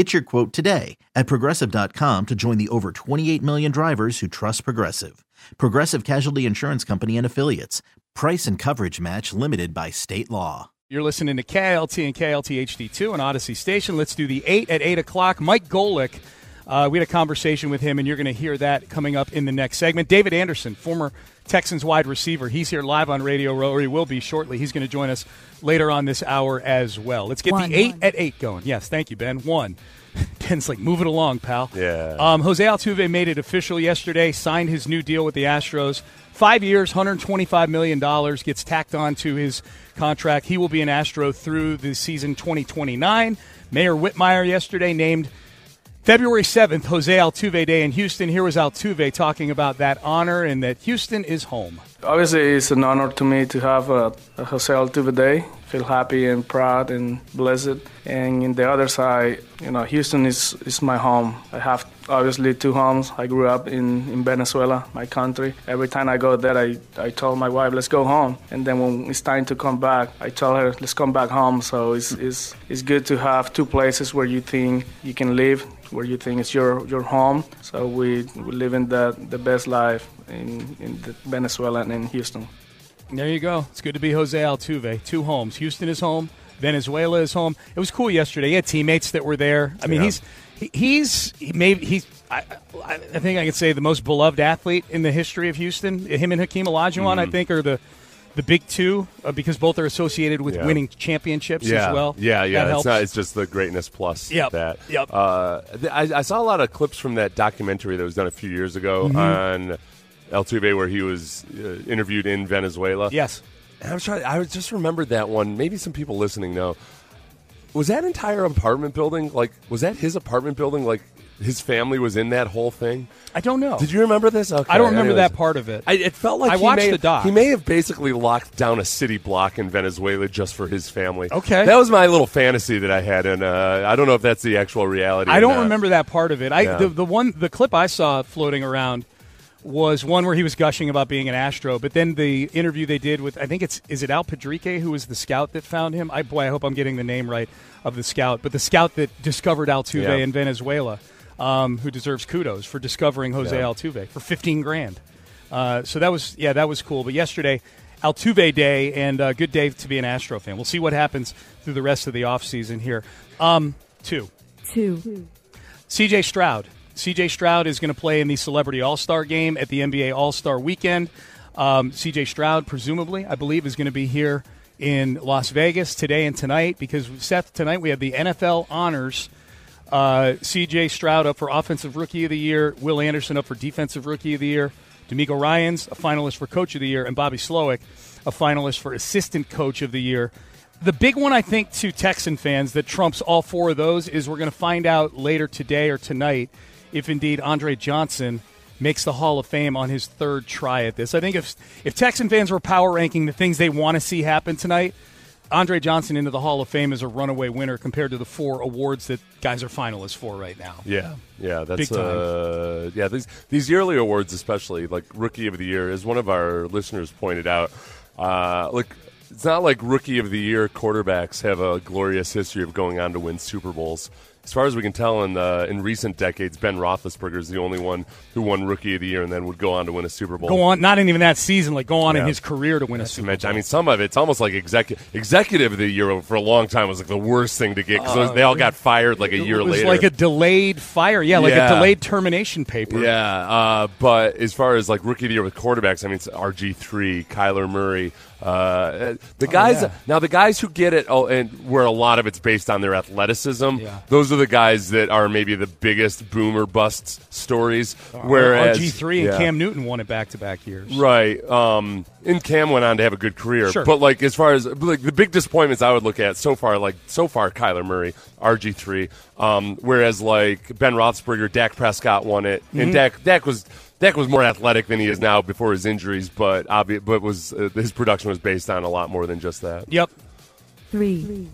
Get your quote today at progressive.com to join the over 28 million drivers who trust Progressive. Progressive Casualty Insurance Company and Affiliates. Price and coverage match limited by state law. You're listening to KLT and KLT HD2 on Audacy Station. Let's do the 8 at 8 o'clock. Mike Golic, uh, we had a conversation with him, and you're going to hear that coming up in the next segment. David Anderson, former Texans wide receiver, he's here live on Radio Row, or he will be shortly. He's going to join us later on this hour as well. Let's get One, the 8 one. at 8 going. Yes, thank you, Ben. One. Ben's like, move it along, pal. Yeah. Um, Jose Altuve made it official yesterday, signed his new deal with the Astros. Five years, $125 million gets tacked on to his contract. He will be an Astro through the season 2029. Mayor Whitmire yesterday named February 7th, Jose Altuve Day in Houston. Here was Altuve talking about that honor and that Houston is home. Obviously, it's an honor to me to have a, a Jose Altuve Day. Feel happy and proud and blessed. And in the other side, you know, Houston is, is my home. I have obviously two homes. I grew up in, in Venezuela, my country. Every time I go there, I, I tell my wife, let's go home. And then when it's time to come back, I tell her, let's come back home. So it's, it's, it's good to have two places where you think you can live, where you think it's your, your home. So we, we live in the, the best life in, in the Venezuela and in Houston. There you go. It's good to be Jose Altuve. Two homes. Houston is home. Venezuela is home. It was cool yesterday. He had teammates that were there. I mean, Yeah. he's he, he's he maybe he's I, I think I could say the most beloved athlete in the history of Houston. Him and Hakeem Olajuwon, I think, are the the big two uh, because both are associated with Mm-hmm. Yeah. winning championships yeah, as well. Yeah, yeah. That It's not. It's just the greatness plus Yep, that. yep. Uh, th- I, I saw a lot of clips from that documentary that was done a few years ago Mm-hmm. on Altuve, where he was uh, interviewed in Venezuela. yes. And I was trying. I just remembered that one. Maybe some people listening know. Was that entire apartment building like? Was that his apartment building? Like his family was in that whole thing. I don't know. Did you remember this? Okay, I don't remember anyways. that part of it. I, it felt like I he watched may, the doc. He may have basically locked down a city block in Venezuela just for his family. Okay. that was my little fantasy that I had, and uh, I don't know if that's the actual reality. I don't not. remember that part of it. I Yeah. the, the one the clip I saw floating around was one where he was gushing about being an Astro, but then the interview they did with I think it's is it Al Pedrique who was the scout that found him. I boy, I hope I'm getting the name right of the scout, but the scout that discovered Altuve Yeah. in Venezuela, um, who deserves kudos for discovering Jose Yeah. Altuve for 15 grand. Uh, so that was yeah, that was cool. But yesterday. Altuve Day and uh, good day to be an Astro fan. We'll see what happens through the rest of the offseason here. Um, two. Two. CJ Stroud. CJ Stroud is going to play in the Celebrity All Star game at the NBA All Star weekend. Um, CJ Stroud, presumably, I believe, is going to be here in Las Vegas today and tonight because, Seth, tonight we have the NFL honors. Uh, CJ Stroud up for Offensive Rookie of the Year, Will Anderson up for Defensive Rookie of the Year, DeMeco Ryans, a finalist for Coach of the Year, and Bobby Slowik, a finalist for Assistant Coach of the Year. The big one, I think, to Texan fans that trumps all four of those is we're going to find out later today or tonight if indeed Andre Johnson makes the Hall of Fame on his third try at this. I think if if Texan fans were power ranking the things they want to see happen tonight, Andre Johnson into the Hall of Fame is a runaway winner compared to the four awards that guys are finalists for right now. Yeah, yeah, that's Big time. uh, yeah. These these yearly awards, especially like Rookie of the Year, as one of our listeners pointed out. Uh, look, it's not like Rookie of the Year quarterbacks have a glorious history of going on to win Super Bowls. As far as we can tell, in the, in recent decades, Ben Roethlisberger is the only one who won Rookie of the Year and then would go on to win a Super Bowl. Go on, not in even that season, like go on Yeah. in his career to win a Super Bowl. I mean, some of it's almost like execu- executive of the year for a long time was like the worst thing to get because they all got fired like a year Uh, it was later. like a delayed fire. Yeah, like Yeah. a delayed termination paper. Yeah, uh, but as far as like rookie of the year with quarterbacks, I mean, it's RG three, Kyler Murray, uh, the guys. Oh, yeah. Now the guys who get it, oh, and where a lot of it's based on their athleticism. Yeah. Those are the guys that are maybe the biggest boomer busts stories. Whereas RG three and yeah. Cam Newton won it back to back years. Right. Um, and Cam went on to have a good career. Sure. But like as far as like the big disappointments I would look at so far, like so far Kyler Murray, RG three. Um, whereas like Ben Roethlisberger, Dak Prescott won it, Mm-hmm. and Dak Dak was Dak was more athletic than he is now before his injuries, but obvi- but was uh, his production was based on a lot more than just that. Yep. three,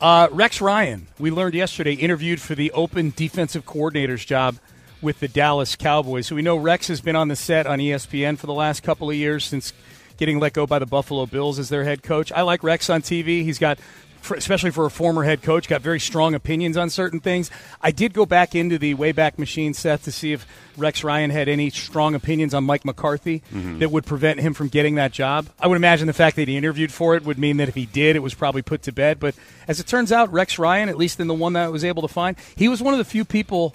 Uh, Rex Ryan, we learned yesterday, interviewed for the open defensive coordinator's job with the Dallas Cowboys. So we know Rex has been on the set on ESPN for the last couple of years since getting let go by the Buffalo Bills as their head coach. I like Rex on TV. He's got, for, especially for a former head coach, got very strong opinions on certain things. I did go back into the Wayback Machine, Seth, to see if Rex Ryan had any strong opinions on Mike McCarthy mm-hmm. that would prevent him from getting that job. I would imagine the fact that he interviewed for it would mean that if he did, it was probably put to bed. But as it turns out, Rex Ryan, at least in the one that I was able to find, he was one of the few people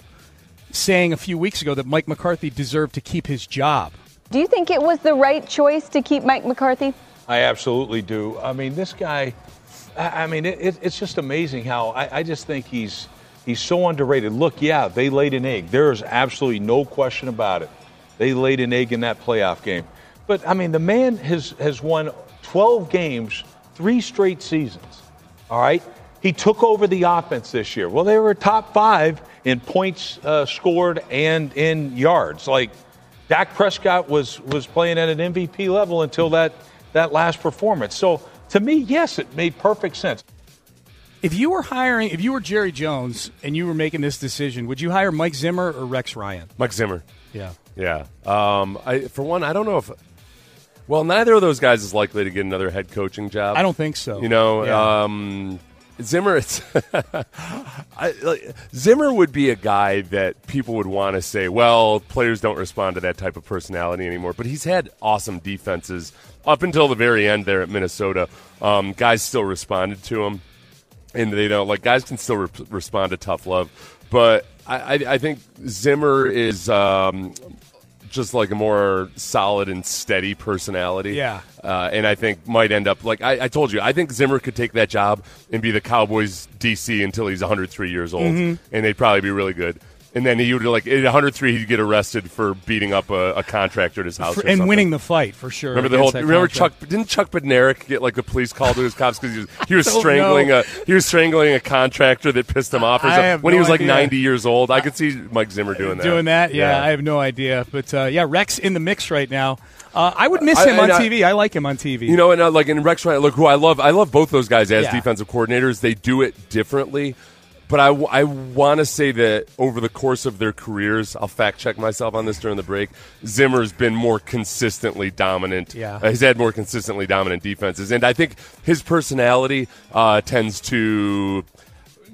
saying a few weeks ago that Mike McCarthy deserved to keep his job. Do you think it was the right choice to keep Mike McCarthy? I absolutely do. I mean, this guy. I mean, it, it, it's just amazing how I, I just think he's he's so underrated. Look, yeah, they laid an egg. There is absolutely no question about it. They laid an egg in that playoff game. But I mean, the man has has won 12 games, three straight seasons. All right, he took over the offense this year. Well, they were top five in points uh, scored and in yards. Like Dak Prescott was was playing at an MVP level until that that last performance. So to me, yes, it made perfect sense. If you were hiring, if you were Jerry Jones and you were making this decision, would you hire Mike Zimmer or Rex Ryan? Mike Zimmer. Yeah. Yeah. Um, I for one, I don't know if. Well, neither of those guys is likely to get another head coaching job. I don't think so. You know, Yeah. um, Zimmer. I, like, Zimmer would be a guy that people would want to say, well, players don't respond to that type of personality anymore. But he's had awesome defenses up until the very end there at Minnesota. Um, guys still responded to him, and they don't like guys can still re- respond to tough love. But I, I, I think Zimmer is. Um, just like a more solid and steady personality. Yeah. Uh, and I think might end up like I, I told you. I think Zimmer could take that job and be the Cowboys DC until he's 103 years old, Mm-hmm. and they'd probably be really good. And then he would like at 103, he'd get arrested for beating up a, a contractor at his house For- or and something. winning the fight for sure. Remember the whole? Remember contract. Chuck? Didn't Chuck Bednarik get like the police called to his cops because he was he was strangling know. a he was strangling a contractor that pissed him off or something when he no was like idea. 90 years old. I could see Mike Zimmer doing that. Doing that, yeah, I have no idea. But uh, yeah, Rex in the mix right now. Uh, I would miss I- him on I- TV. I like him on TV. You know, and uh, like in Rex Ryan, look who I love. I love both those guys as Yeah. defensive coordinators. They do it differently, but I, I want to say that over the course of their careers, I'll fact check myself on this during the break. Zimmer's been more consistently dominant. Yeah. Uh, he's had more consistently dominant defenses, and I think his personality uh, tends to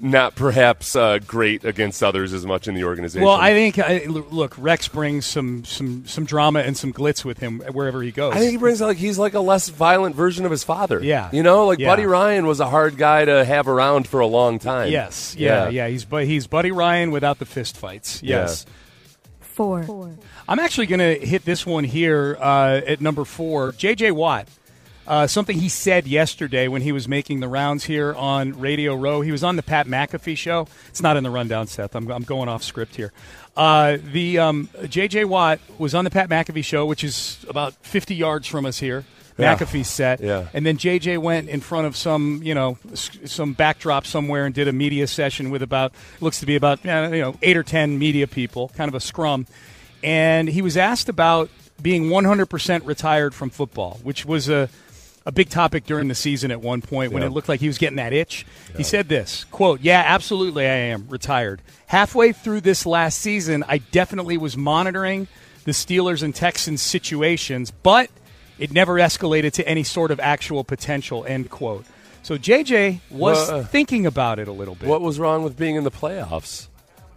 not perhaps uh, great against others as much in the organization. well, I think I, look, Rex brings some some some drama and some glitz with him wherever he goes. I think he brings like he's like a less violent version of his father. Yeah. you know, like Yeah. Buddy Ryan was a hard guy to have around for a long time. yes, yeah, yeah. He's but he's Buddy Ryan without the fist fights. Yes. four, I'm actually going to hit this one here uh, at number four. J.J. Watt. Uh, something he said yesterday when he was making the rounds here on Radio Row. He was on the Pat McAfee show. It's not in the rundown, Seth. I'm, I'm going off script here. Uh, the um, J.J. Watt was on the Pat McAfee show, which is about 50 yards from us here. Yeah. McAfee's set, Yeah. and then JJ went in front of some, you know, some backdrop somewhere and did a media session with about looks to be about you know eight or ten media people, kind of a scrum, and he was asked about being 100% retired from football, which was a a big topic during the season at one point when Yeah. it looked like he was getting that itch. He said this, quote, "Yeah, absolutely I am retired. Halfway through this last season, I definitely was monitoring the Steelers and Texans situations, but it never escalated to any sort of actual potential." End quote. So JJ was Well, uh, thinking about it a little bit. What was wrong with being in the playoffs?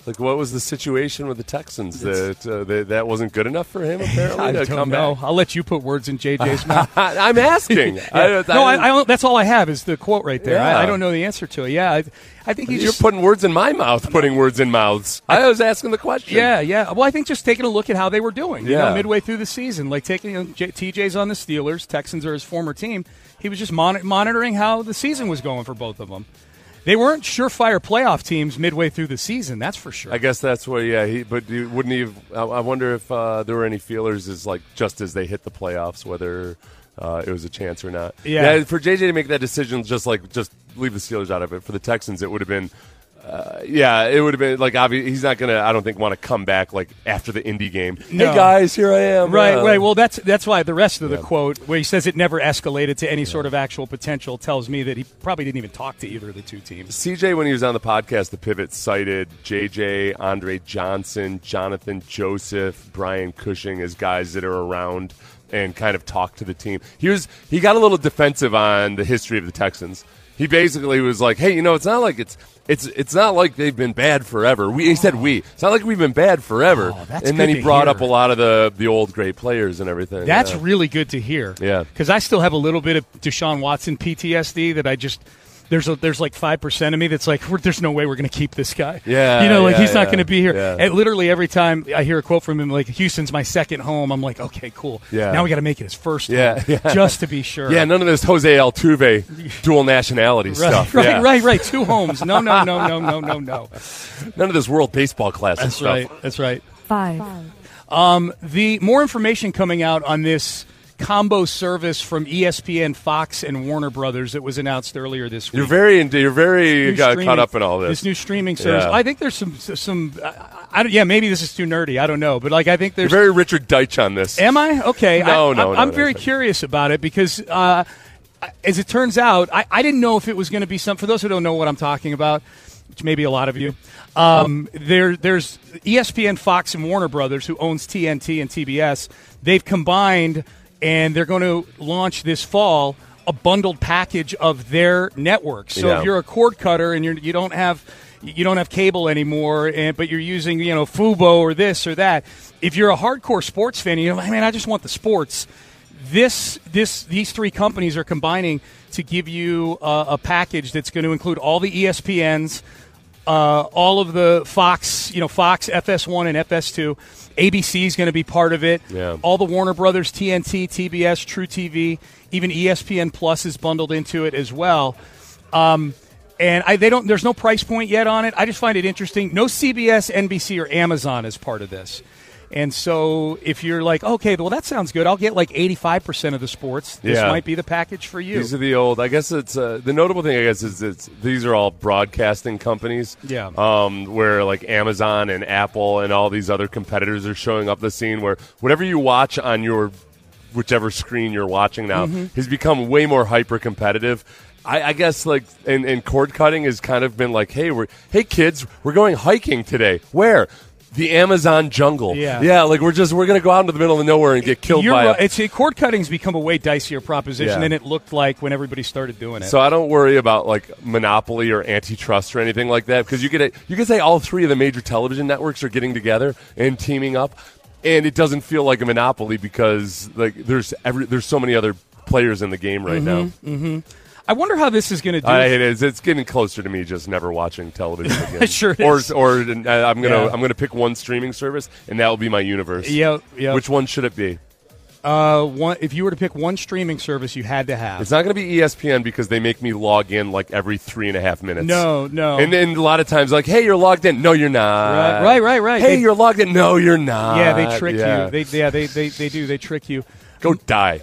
Like, what was the situation with the Texans that uh, that, that wasn't good enough for him? Apparently, I to don't come know. back? I'll let you put words in JJ's mouth. I'm asking. Yeah. I, no, I, I don't, that's all I have is the quote right there. Yeah. I, I don't know the answer to it. Yeah, I, I think he's You're just putting words in my mouth, putting words in mouths. I was asking the question. Yeah, yeah. Well, I think just taking a look at how they were doing. You Yeah. know, midway through the season, like taking you know, TJ's on the Steelers, Texans are his former team. He was just mon- monitoring how the season was going for both of them. They weren't surefire playoff teams midway through the season. That's for sure. I guess that's what. Yeah, he. But wouldn't he? Have, I, I wonder if uh, there were any feelers as like just as they hit the playoffs, whether uh, it was a chance or not. Yeah. For JJ to make that decision, just like just leave the Steelers out of it. For the Texans, it would have been. Uh, yeah, it would have been like obvious. He's not gonna. I don't think want to come back like after the Indy game. No. Hey guys, here I am. Right, Uh, right. Well, that's that's why the rest of the Yeah. quote, where he says it never escalated to any sort of actual potential, tells me that he probably didn't even talk to either of the two teams. CJ, when he was on the podcast, the pivot cited JJ, Andre Johnson, Jonathan Joseph, Brian Cushing as guys that are around and kind of talk to the team. He was he got a little defensive on the history of the Texans. He basically was like, "Hey, you know, it's not like it's it's it's not like they've been bad forever." We he said we. It's not like we've been bad forever. Oh, that's and then good he to brought hear. up a lot of the the old great players and everything. That's yeah. really good to hear. Yeah. because I still have a little bit of Deshaun Watson PTSD that I just. There's a, there's like five percent of me that's like, there's no way we're going to keep this guy. Yeah, you know, like yeah, he's not yeah, going to be here. yeah. And literally every time I hear a quote from him, like Houston's my second home, I'm like, okay, cool. Yeah. Now we got to make it his first. Yeah, home, yeah. just to be sure. Yeah, none of this Jose Altuve dual nationality Right, stuff. right, Yeah. right, right. Two homes. No, no, no, no, no, no, no. None of this World Baseball Classic That's stuff. right. That's right. Five. Um, the more information coming out on this combo service from ESPN, Fox, and Warner Brothers that was announced earlier this week. You're very you're very got caught up in all this. This new streaming service. Yeah. I think there's some some. I, I, yeah, maybe this is too nerdy. I don't know, but like I think You're there's. very Richard Deitsch on this. Am I okay? No, I, no, I'm, no, I'm no, very no. curious about it because, uh, as it turns out, I, I didn't know if it was going to be some. For those who don't know what I'm talking about, which maybe a lot of you, um, there there's ESPN, Fox, and Warner Brothers who owns TNT and TBS. They've combined and they're going to launch this fall a bundled package of their networks. So Yeah. if you're a cord cutter and you're, you don't have you don't have cable anymore, and, but you're using you know Fubo or this or that. If you're a hardcore sports fan, you're like, man, I just want the sports. This this these three companies are combining to give you uh, a package that's going to include all the ESPNs, uh, all of the Fox, you know, Fox FS1 and FS2. ABC is going to be part of it. Yeah. All the Warner Brothers, TNT, TBS, True TV, even ESPN Plus is bundled into it as well. Um, and I, they don't. There's no price point yet on it. I just find it interesting. No CBS, NBC, or Amazon is part of this. And so, if you're like, okay, well, that sounds good. I'll get like 85% of the sports. This Yeah. might be the package for you. These are the old. I guess it's uh, the notable thing. I guess is it's these are all broadcasting companies. Yeah. Um, where like Amazon and Apple and all these other competitors are showing up the scene. Where whatever you watch on your whichever screen you're watching now Mm-hmm. has become way more hyper competitive. I, I guess like and, and cord cutting has kind of been like, hey, we're hey kids, we're going hiking today. Where? The Amazon jungle. Yeah. Yeah, like we're just we're gonna go out into the middle of nowhere and get killed You're by right. a It's cord cutting's become a way dicier proposition Yeah. than it looked like when everybody started doing it. So I don't worry about like monopoly or antitrust or anything like that because you could you could say all three of the major television networks are getting together and teaming up, and it doesn't feel like a monopoly because like there's every there's so many other players in the game right mm-hmm, now. Mm-hmm. I wonder how this is going to do. I, it is. It's getting closer to me just never watching television again. Sure it or is. or uh, I'm gonna Yeah. I'm gonna pick one streaming service and that will be my universe. Yep, yep. Which one should it be? uh, one, if you were to pick one streaming service, you had to have. It's not going to be ESPN because they make me log in like every three and a half minutes. no, no. And then a lot of times, like, hey, you're logged in. No, you're not. Right, right, right, right. Hey, They- you're logged in. No, you're not. yeah, they trick Yeah. you. They, yeah, they, they, they do. They trick you. Go die,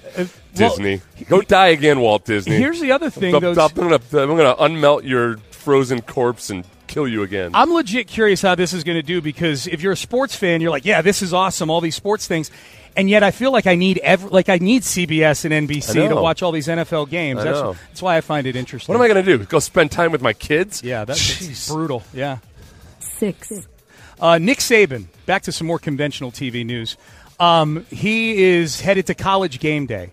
Uh, well, Disney. Go die again, Walt Disney. Here's the other thing, I'm, though. I'm gonna, I'm gonna unmelt your frozen corpse and kill you again. I'm legit curious how this is going to do because if you're a sports fan, you're like, yeah, this is awesome, all these sports things. And yet, I feel like I need every, like I need CBS and NBC to watch all these NFL games. That's, that's why I find it interesting. what am I gonna do? Go spend time with my kids? Yeah, that's Jeez. brutal. Yeah. Six. Uh, Nick Saban, back to some more conventional TV news. Um, he is headed to college game day.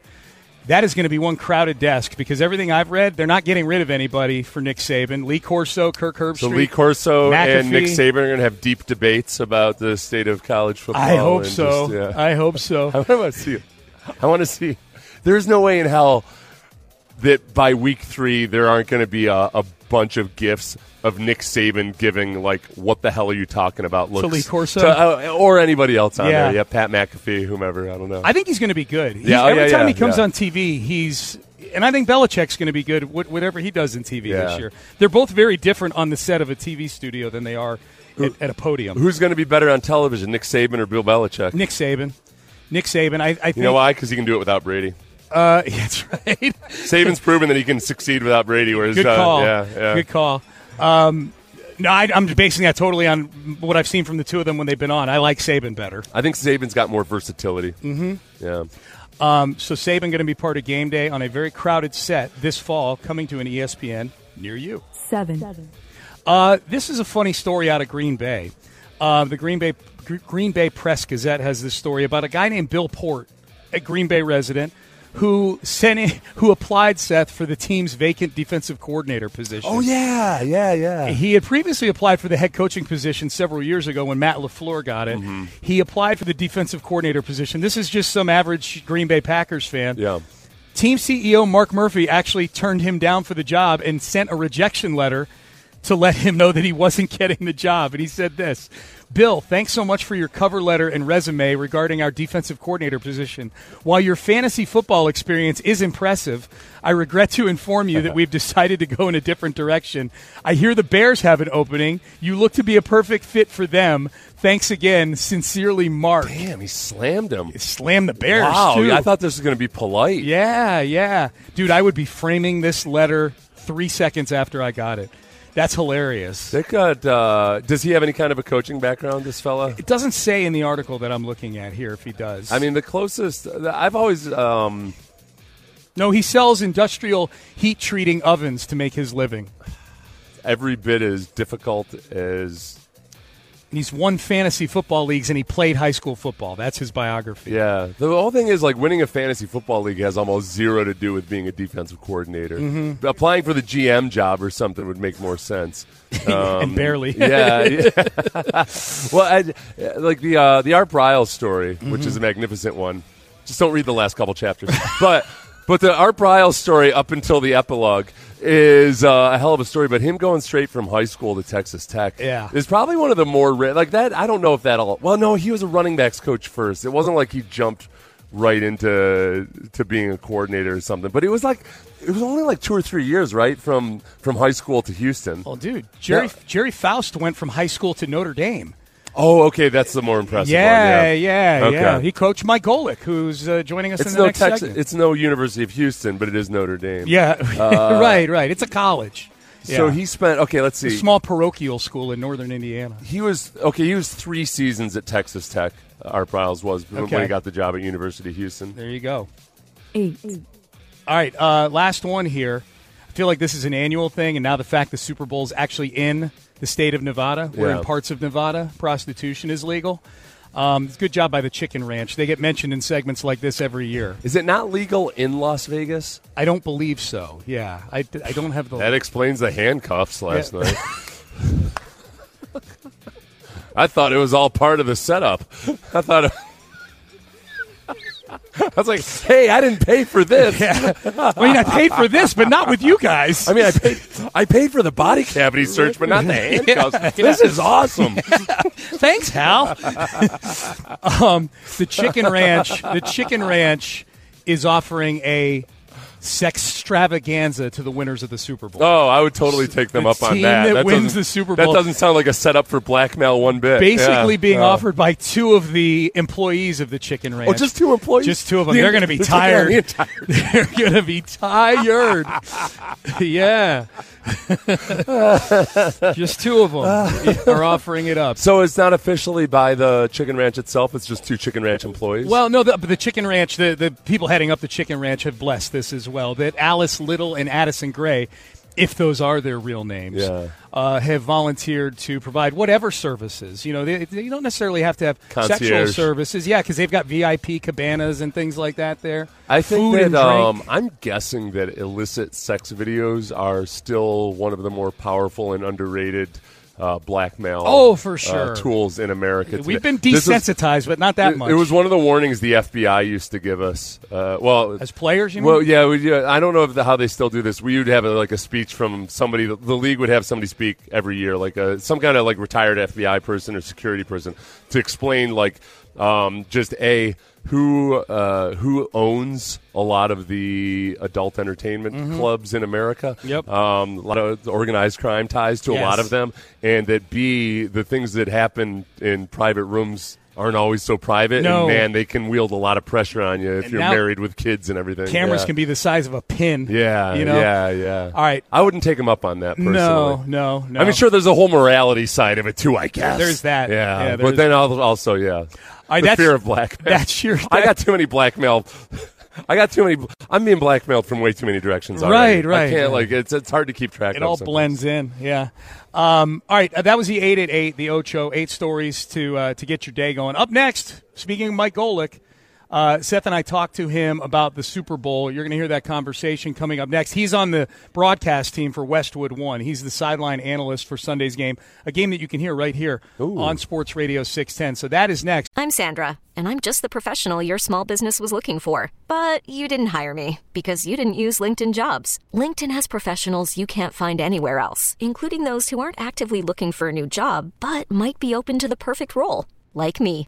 That is going to be one crowded desk because everything I've read, they're not getting rid of anybody for Nick Saban. Lee Corso, Kirk Herbstreit. So Lee Corso and Nick Saban are going to have deep debates about the state of college football. I hope so. just, yeah. I hope so. I want to see. I want to see. There's no way in hell that by week three there aren't going to be a, a bunch of gifts of Nick Saban giving like "What the hell are you talking about?" looks Lee Corso? to, uh, or anybody else on Yeah. there. Yeah, Pat McAfee, whomever. I don't know. I think he's going to be good. He's- Yeah, oh, every yeah, time yeah, he comes on TV, he's and I think Belichick's going to be good whatever he does in TV this year. They're both very different on the set of a TV studio than they are at, at a podium. Who's going to be better on television, Nick Saban or Bill Belichick? Nick Saban. Nick Saban. I, I think. you know why? Because he can do it without Brady. Uh, that's right. Saban's proven that he can succeed without Brady. Whereas, Good uh, call. yeah, yeah. Good call. Um, no, I, I'm basing that totally on what I've seen from the two of them when they've been on. I like Saban better. I think Saban's got more versatility. Mm-hmm. Yeah. Um, so Saban going to be part of game day on a very crowded set this fall, coming to an ESPN near you. Seven. Uh, this is a funny story out of Green Bay. Uh, the Green Bay Gr- Green Bay Press Gazette has this story about a guy named Bill Port, a Green Bay resident, who sent in, who applied Seth for the team's vacant defensive coordinator position. Oh yeah, yeah, yeah. He had previously applied for the head coaching position several years ago when Matt LaFleur got it. Mm-hmm. He applied for the defensive coordinator position. This is just some average Green Bay Packers fan. Yeah. Team CEO Mark Murphy actually turned him down for the job and sent a rejection letter to let him know that he wasn't getting the job. And he said this Bill, thanks so much for your cover letter and resume regarding our defensive coordinator position. While your fantasy football experience is impressive, I regret to inform you that we've decided to go in a different direction. I hear the Bears have an opening. You look to be a perfect fit for them. Thanks again. Sincerely, Mark. Damn, he slammed him. Slam the Bears, Wow, too. I thought this was going to be polite. Yeah, yeah. Dude, I would be framing this letter three seconds after I got it. That's hilarious. They got. Uh, does he have any kind of a coaching background? This fella. It doesn't say in the article that I'm looking at here if he does. I mean, the closest I've always. Um, no, he sells industrial heat treating ovens to make his living. every bit as difficult as. He's won fantasy football leagues and he played high school football. That's his biography. Yeah, the whole thing is like winning a fantasy football league has almost zero to do with being a defensive coordinator. Mhm. Applying for the GM job or something would make more sense. And barely. yeah. yeah. well, I, like the uh, the Art Briles story, which Mm-hmm. is a magnificent one. Just don't read the last couple chapters, but but the Art Briles story up until the epilogue is uh, a hell of a story. But him going straight from high school to Texas Tech, Yeah. is probably one of the more ra- like that. I don't know if that all. Well, no, he was a running backs coach first. It wasn't like he jumped right into to being a coordinator or something. But it was like it was only like two or three years, right, from from high school to Houston. Well, dude, Jerry Yeah. Gerry Faust went from high school to Notre Dame. Oh, okay, that's the more impressive Yeah, one. yeah, Okay. yeah. He coached Mike Golic, who's uh, joining us It's in the no next Texas. segment. It's no University of Houston, but it is Notre Dame. yeah, Uh, right, right. It's a college. So Yeah. he spent. Okay, let's a see. small parochial school in northern Indiana. He was okay. He was three seasons at Texas Tech. Art Briles was when he got the job at University of Houston. There you go. Eight. All right, uh, last one here. I feel like this is an annual thing, and now the fact the Super Bowl's actually in the state of Nevada, where Yeah. in parts of Nevada prostitution is legal. Um, it's a good job by the Chicken Ranch. They get mentioned in segments like this every year. Is it not legal in Las Vegas? I don't believe so. Yeah, I, I don't have the. That explains the handcuffs last Yeah. night. I thought it was all part of the setup. I thought. It, I was like, "Hey, I didn't pay for this." I mean, I paid for this, but not with you guys. I mean, I paid. I paid for the body cavity search, but not the handcuffs. Yeah, This is awesome. Thanks, Hal. um, the Chicken Ranch. The Chicken Ranch is offering a sex extravaganza to the winners of the Super Bowl. Oh, I would totally take them The up on team that. that wins the Super Bowl. That doesn't sound like a setup for blackmail one bit. Basically, Yeah. being Oh. offered by two of the employees of the Chicken Ranch. Oh, just two employees. Just two of them. The- They're going to be tired. entire- They're going to be tired. yeah. just two of them are offering it up. So it's not officially by the Chicken Ranch itself. It's just two Chicken Ranch employees. Well, no, the, the Chicken Ranch, the, the people heading up the Chicken Ranch have blessed this as well. That Alice Little and Addison Gray, if those are their real names, Yeah. uh, have volunteered to provide whatever services. You know, they, they don't necessarily have to have sexual services. Yeah, because they've got VIP cabanas and things like that there. I think Food that um, I'm guessing that illicit sex videos are still one of the more powerful and underrated uh, blackmail. Oh, for uh, sure. tools in America. We've been desensitized, but not that it, much. it was one of the warnings the FBI used to give us. Uh, well, as players. You mean? well, yeah, we, yeah. I don't know if the, how they still do this. We would have a, like a speech from somebody. The, the league would have somebody speak every year, like a, some kind of like retired FBI person or security person, to explain like um, just a who uh, who owns a lot of the adult entertainment clubs in America. Mm-hmm. Yep. Um, a lot of organized crime ties to a lot of them, and that b the things that happen in private rooms. Aren't always so private, No. and man, they can wield a lot of pressure on you if And you're married with kids and everything. Cameras Yeah. can be the size of a pin. Yeah, you know. yeah, yeah. All right. I wouldn't take them up on that personally. No, no, no. I mean, sure, there's a whole morality side of it too. I guess There's that. Yeah, Yeah, but then also, yeah, I- the fear of blackmail. that's your- I got too many blackmail. I got too many. I'm being blackmailed from way too many directions. Right, already. right, I can't like it's. It's hard to keep track. It all sometimes. blends in. Yeah. Um, all right. uh, that was the eight at eight. The Ocho eight stories to uh, to get your day going. Up next, speaking of Mike Golic, uh, Seth and I talked to him about the Super Bowl. You're going to hear that conversation coming up next. He's on the broadcast team for Westwood One. He's the sideline analyst for Sunday's game, a game that you can hear right here on Sports Radio 610. So that is next. I'm Sandra, and I'm just the professional your small business was looking for. But you didn't hire me because you didn't use LinkedIn jobs. LinkedIn has professionals you can't find anywhere else, including those who aren't actively looking for a new job but might be open to the perfect role, like me.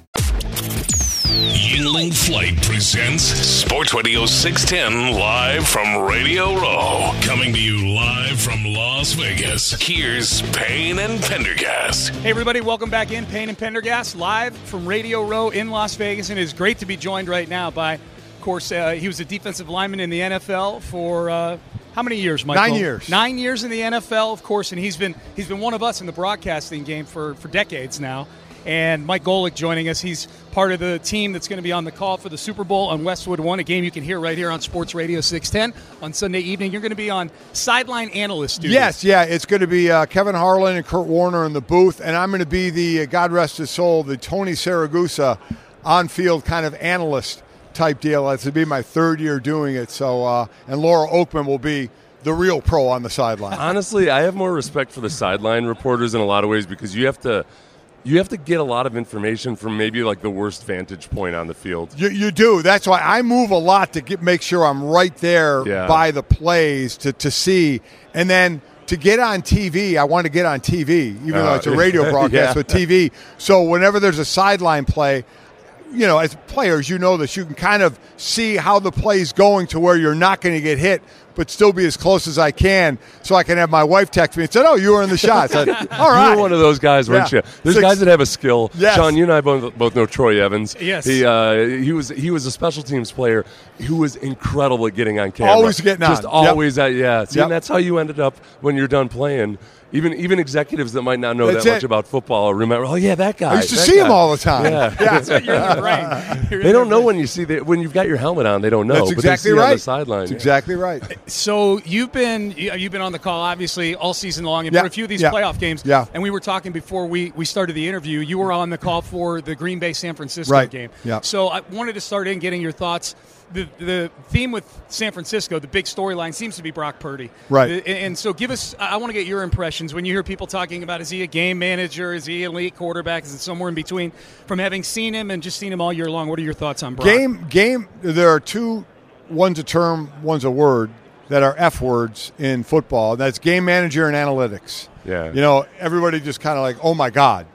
Yuengling Flight presents Sports Radio 610 live from Radio Row. Coming to you live from Las Vegas. Here's Payne and Pendergast. Hey, everybody, welcome back in. Payne and Pendergast live from Radio Row in Las Vegas. And it is great to be joined right now by, of course, uh, he was a defensive lineman in the NFL for. Uh, how many years, Michael? Nine years. Nine years in the NFL, of course, and he's been he's been one of us in the broadcasting game for, for decades now. And Mike Golic joining us. He's part of the team that's going to be on the call for the Super Bowl on Westwood One, a game you can hear right here on Sports Radio 610 on Sunday evening. You're going to be on sideline analyst duty. Yes, yeah, it's going to be uh, Kevin Harlan and Kurt Warner in the booth, and I'm going to be the uh, God rest his soul, the Tony Siragusa on-field kind of analyst type deal. It's to be my third year doing it. So, uh, and Laura Okmin will be the real pro on the sideline. Honestly, I have more respect for the sideline reporters in a lot of ways because you have to. You have to get a lot of information from maybe like the worst vantage point on the field. You, you do. That's why I move a lot to get, make sure I'm right there Yeah. by the plays to, to see. And then to get on TV, I want to get on TV, even though Uh, it's a radio broadcast yeah. with TV. So whenever there's a sideline play, you know, as players, you know this. You can kind of see how the play is going to where you're not going to get hit, but still be as close as I can, so I can have my wife text me and said, "Oh, you were in the shot." I said, All right. You were one of those guys, weren't Yeah. you? There's Six- guys that have a skill. Yes. Sean, you and I both, both know Troy Evans. Yes. He uh, he was he was a special teams player who was incredible at getting on camera. Always getting Just on. Yep. always at yeah. See, Yep. and that's how you ended up when you're done playing. Even even executives that might not know That's that much about football remember. Oh yeah, that guy. I used to that see him all the time. Yeah. That's what you're in the brain. You're They their don't know brain. when you see the, when you've got your helmet on. They don't know. That's but exactly they see right. on the sideline. That's yeah. exactly right. Uh, so you've been you- uh, you've been on the call obviously all season long and Yeah, for a few of these yeah, playoff games. yeah. And we were talking before we, we started the interview. You were on the call for the Green Bay San Francisco Right, game. yeah. So I wanted to start in getting your thoughts. The the theme with San Francisco, the big storyline seems to be Brock Purdy. Right. And, and so give us I want to get your impressions when you hear people talking about is he a game manager, is he an elite quarterback, is it somewhere in between? From having seen him and just seen him all year long, what are your thoughts on Brock? Game, game. There are two. One's a term. One's a word. that are F words in football. That's game manager and analytics. Yeah. You know, everybody just kind of like, oh my God.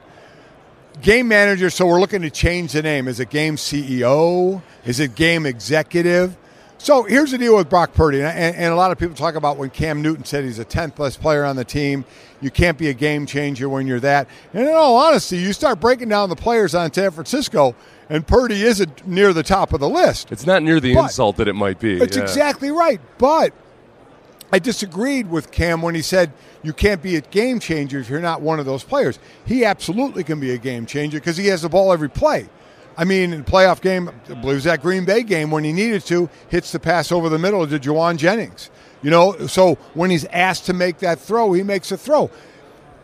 Game manager, so we're looking to change the name. Is it game CEO? Is it game executive? So here's the deal with Brock Purdy, and, and, a lot of people talk about when Cam Newton said he's a 10th best player on the team. You can't be a game changer when you're that. And in all honesty, you start breaking down the players on San Francisco, and Purdy isn't near the top of the list. It's not near the But- insult that it might be. It's yeah. exactly right. But I disagreed with Cam when he said you can't be a game changer if you're not one of those players. He absolutely can be a game changer because he has the ball every play. I mean, in a playoff game, I believe it was that Green Bay game when he needed to, hits the pass over the middle to Jauan Jennings. You know, so when he's asked to make that throw, he makes a throw.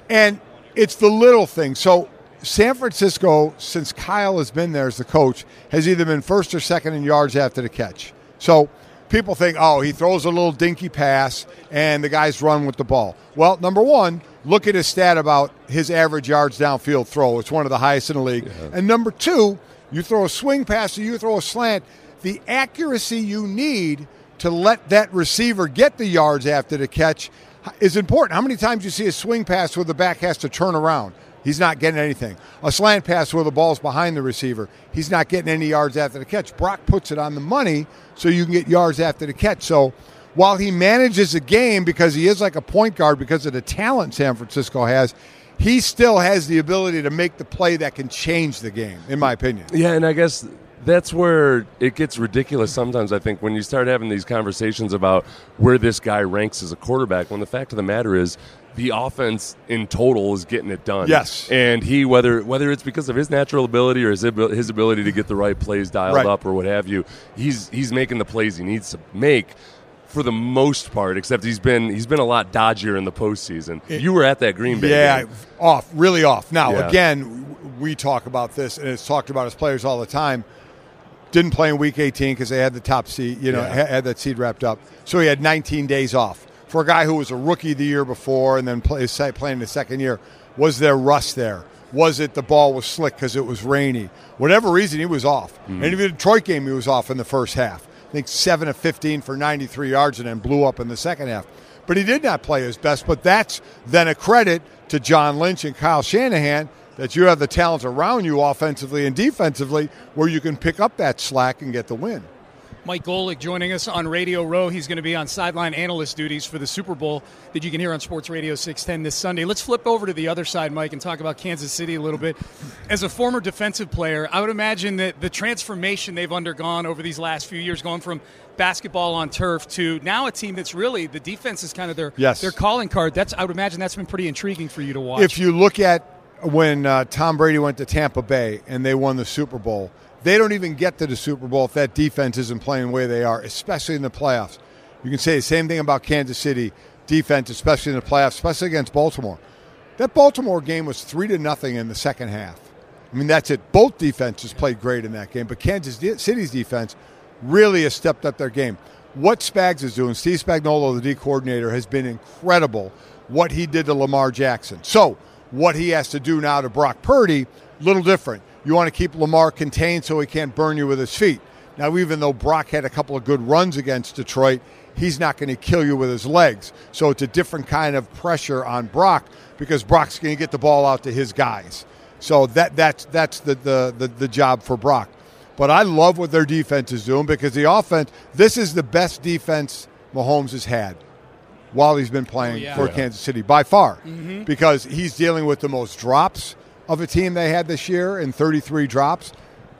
And it's the little things. So San Francisco, since Kyle has been there as the coach, has either been first or second in yards after the catch. So people think, oh, he throws a little dinky pass and the guys run with the ball. Well, number one, look at his stat about his average yards downfield throw. It's one of the highest in the league. And number two, you throw a swing pass or you throw a slant, the accuracy you need to let that receiver get the yards after the catch is important. How many times you see a swing pass where the back has to turn around? He's not getting anything. A slant pass where the ball's behind the receiver. He's not getting any yards after the catch. Brock puts it on the money so you can get yards after the catch. So while he manages the game because he is like a point guard because of the talent San Francisco has, he still has the ability to make the play that can change the game, in my opinion. Yeah, and I guess that's where it gets ridiculous sometimes, I think, when you start having these conversations about where this guy ranks as a quarterback, when the fact of the matter is, the offense in total is getting it done. Yes. and he whether whether it's because of his natural ability or his his ability to get the right plays dialed Right. up or what have you, he's he's making the plays he needs to make for the most part. Except he's been he's been a lot dodgier in the postseason. you were at that Green Bay. Yeah, game. off, really off. Now, Yeah. again, we talk about this, and it's talked about as players all the time. Didn't play in Week 18 because they had the top seed, you know, Yeah. had that seed wrapped up. So he had 19 days off. For a guy who was a rookie the year before and then play, playing the second year, was there rust there? Was it the ball was slick because it was rainy? Whatever reason, he was off. Mm-hmm. And even the Detroit game, he was off in the first half. I think 7 of 15 for 93 yards and then blew up in the second half. But he did not play his best. But that's then a credit to John Lynch and Kyle Shanahan that you have the talent around you offensively and defensively where you can pick up that slack and get the win. Mike Golic joining us on Radio Row. He's going to be on sideline analyst duties for the Super Bowl that you can hear on Sports Radio 610 this Sunday. Let's flip over to the other side, Mike, and talk about Kansas City a little bit. As a former defensive player, I would imagine that the transformation they've undergone over these last few years, going from basketball on turf to now a team that's really the defense is kind of their Yes. their calling card. That's I would imagine that's been pretty intriguing for you to watch. If you look at when uh, Tom Brady went to Tampa Bay and they won the Super Bowl, they don't even get to the Super Bowl if that defense isn't playing the way they are, especially in the playoffs. You can say the same thing about Kansas City defense, especially in the playoffs, especially against Baltimore. That Baltimore game was three to nothing in the second half. I mean, that's it. Both defenses played great in that game, but Kansas City's defense really has stepped up their game. What Spags is doing, Steve Spagnuolo, the D coordinator, has been incredible. What he did to Lamar Jackson. So, what he has to do now to Brock Purdy, little different. You want to keep Lamar contained so he can't burn you with his feet. Now, even though Brock had a couple of good runs against Detroit, he's not going to kill you with his legs. So it's a different kind of pressure on Brock because Brock's going to get the ball out to his guys. So that that's that's the, the, the, the job for Brock. But I love what their defense is doing because the offense, this is the best defense Mahomes has had while he's been playing Oh, yeah. for Yeah. Kansas City by far Mhm. because he's dealing with the most drops of a team they had this year in 33 drops.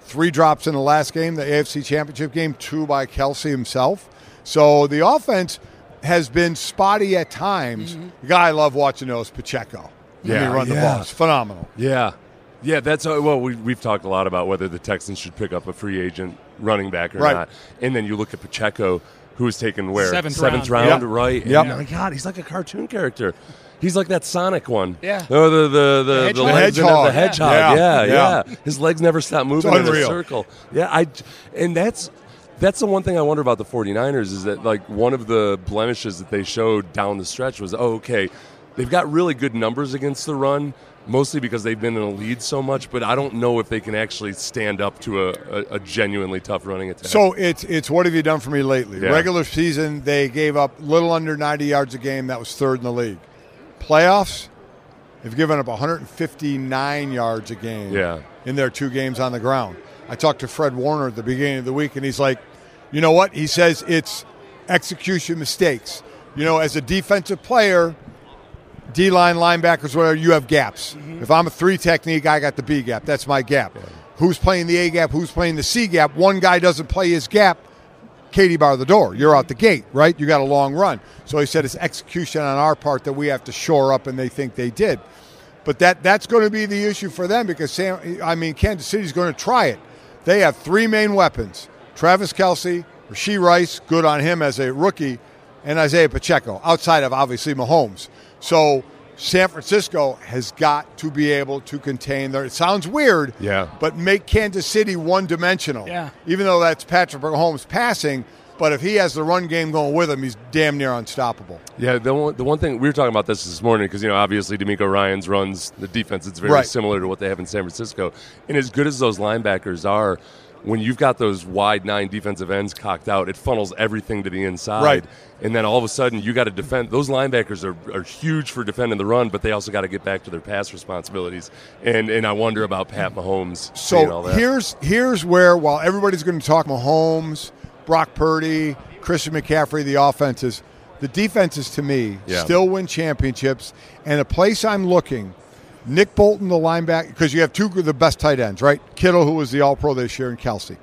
Three drops in the last game, the AFC Championship game, two by Kelce himself. So the offense has been spotty at times. The guy I love watching though is Pacheco. When Yeah, he run the ball. It's phenomenal. Yeah. Yeah, that's uh, well. We, we've talked a lot about whether the Texans should pick up a free agent running back or Right. not, and then you look at Pacheco, who was taken where Seventh seventh round. round, Yep. right? Yep. And my God, he's like a cartoon character. He's like that Sonic one. Yeah. Oh, the the the, the, hedgehog. legs and Hedgehog. the hedgehog. Yeah. Yeah. Yeah. Yeah, His legs never stop moving in a circle. Yeah, I and that's that's the one thing I wonder about the 49ers is that like one of the blemishes that they showed down the stretch was oh okay, they've got really good numbers against the run, mostly because they've been in a lead so much. But I don't know if they can actually stand up to a, a, a genuinely tough running attack. So it's it's what have you done for me lately? Yeah. Regular season, they gave up little under 90 yards a game. That was third in the league. Playoffs, they've given up 159 yards a game. Yeah. in their two games on the ground. I talked to Fred Warner at the beginning of the week, and he's like, you know what? He says it's execution mistakes. You know, as a defensive player, D line, linebackers, whatever, you have gaps. Mm-hmm. If I'm a three technique, I got the B gap. That's my gap. Who's playing the A gap? Who's playing the C gap? One guy doesn't play his gap. Katie bar the door. You're out the gate, right? You got a long run. So he said it's execution on our part that we have to shore up, and they think they did. But that that's going to be the issue for them because Sam, I mean, Kansas City's going to try it. They have three main weapons: Travis Kelce, Rashee Rice, good on him as a rookie, and Isaiah Pacheco. Outside of obviously Mahomes, so San Francisco has got to be able to contain their. It sounds weird, Yeah. but make Kansas City one-dimensional. Yeah. Even though that's Patrick Mahomes passing, but if he has the run game going with him, he's damn near unstoppable. Yeah, the one, the one thing we were talking about this this morning because you know obviously DeMeco Ryans runs the defense. It's very Right. similar to what they have in San Francisco. And as good as those linebackers are, when you've got those wide nine defensive ends cocked out, it funnels everything to the inside. Right. And then all of a sudden you got to defend. Those linebackers are, are huge for defending the run, but they also got to get back to their pass responsibilities. And and I wonder about Pat Mahomes. So that. here's here's where while everybody's going to talk Mahomes, Brock Purdy, Christian McCaffrey, the offenses, the defenses to me Yeah. still win championships. And a place I'm looking, Nick Bolton, the linebacker, because you have two of the best tight ends, right? Kittle, who was the All Pro this year, and Kelce.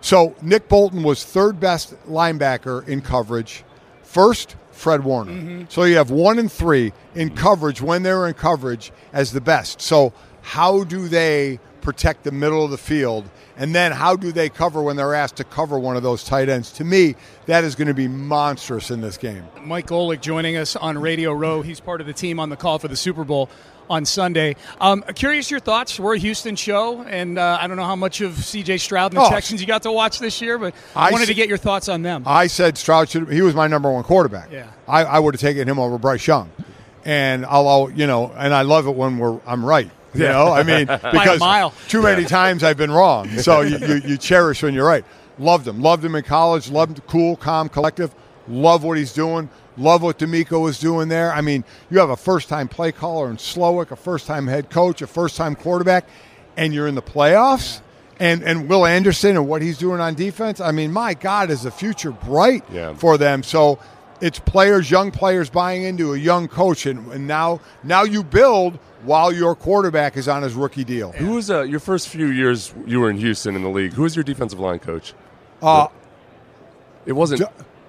So Nick Bolton was third best linebacker in coverage. First, Fred Warner. Mm-hmm. So you have one and three in coverage when they're in coverage as the best. So how do they protect the middle of the field? And then how do they cover when they're asked to cover one of those tight ends? To me, that is going to be monstrous in this game. Mike Golic joining us on Radio Row. He's part of the team on the call for the Super Bowl on Sunday. Um, curious your thoughts. We're a Houston show, and uh, I don't know how much of C.J. Stroud and the Oh. Texans you got to watch this year, but I, I wanted s- to get your thoughts on them. I said Stroud should. He was my number one quarterback. Yeah. I, I would have taken him over Bryce Young, and I'll, you know, and I love it when we're I'm right. You Yeah. know, I mean, because mile. too many times I've been wrong. So you, you, you cherish when you're right. Loved him. Loved him in college. Loved him. Cool, calm, collective. Love what he's doing. Love what DeMeco was doing there. I mean, you have a first-time play caller in Slowik, a first-time head coach, a first-time quarterback, and you're in the playoffs. And and Will Anderson and what he's doing on defense. I mean, my God, is the future bright Yeah. for them? So it's players, young players buying into a young coach, and, and now now you build while your quarterback is on his rookie deal. Who was uh, your first few years you were in Houston in the league? Who was your defensive line coach? Uh, It wasn't. D-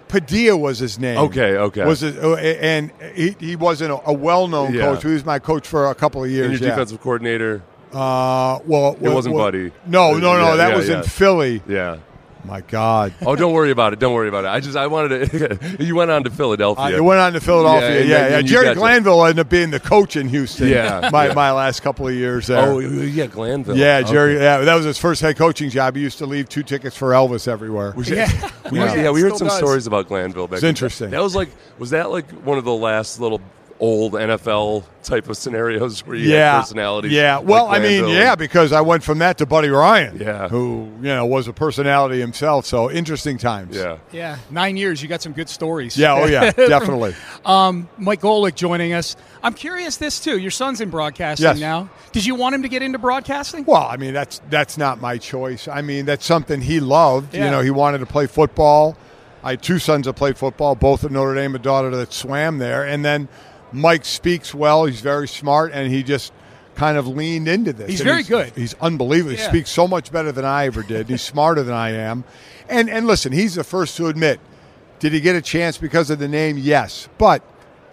Padilla was his name. Okay, okay. Was it? uh, And he, he wasn't a, well-known Yeah. coach. He was my coach for a couple of and years. your yeah. defensive coordinator. Uh, well, It wasn't well, Buddy. No, no, no. Yeah, that was in Philly. Yeah. My God. Oh, don't worry about it. Don't worry about it. I just I wanted to. you went on to Philadelphia. Uh, it went on to Philadelphia. Yeah, Yeah, and yeah. then- then you Jerry got to- Glanville ended up being the coach in Houston. Yeah, my yeah. my last couple of years there. Oh, yeah, Glanville. Yeah, Jerry. Okay. Yeah, that was his first head coaching job. He used to leave two tickets for Elvis everywhere. Was it- we, Yeah. yeah. we heard Still some does. stories about Glanville. Back It's in- interesting. That was like, was that like one of the last little old NFL type of scenarios where you yeah, had personalities? Yeah. like Well, I mean, yeah, because I went from that to Buddy Ryan. Yeah. Who you know was a personality himself. So interesting times. yeah. yeah, nine years. You got some good stories. Yeah. Oh yeah. definitely. Um, Mike Golic joining us. I'm curious this too. Your son's in broadcasting Yes. now. Did you want him to get into broadcasting? Well, I mean that's that's not my choice. I mean that's something he loved. Yeah. You know, he wanted to play football. I had two sons that played football, both at Notre Dame, a daughter that swam there. And then Mike speaks well. He's very smart, and he just kind of leaned into this. He's And very good. He's unbelievable. He speaks so much better than I ever did. He's smarter than I am. And and listen, he's the first to admit. Did he get a chance because of the name? Yes, but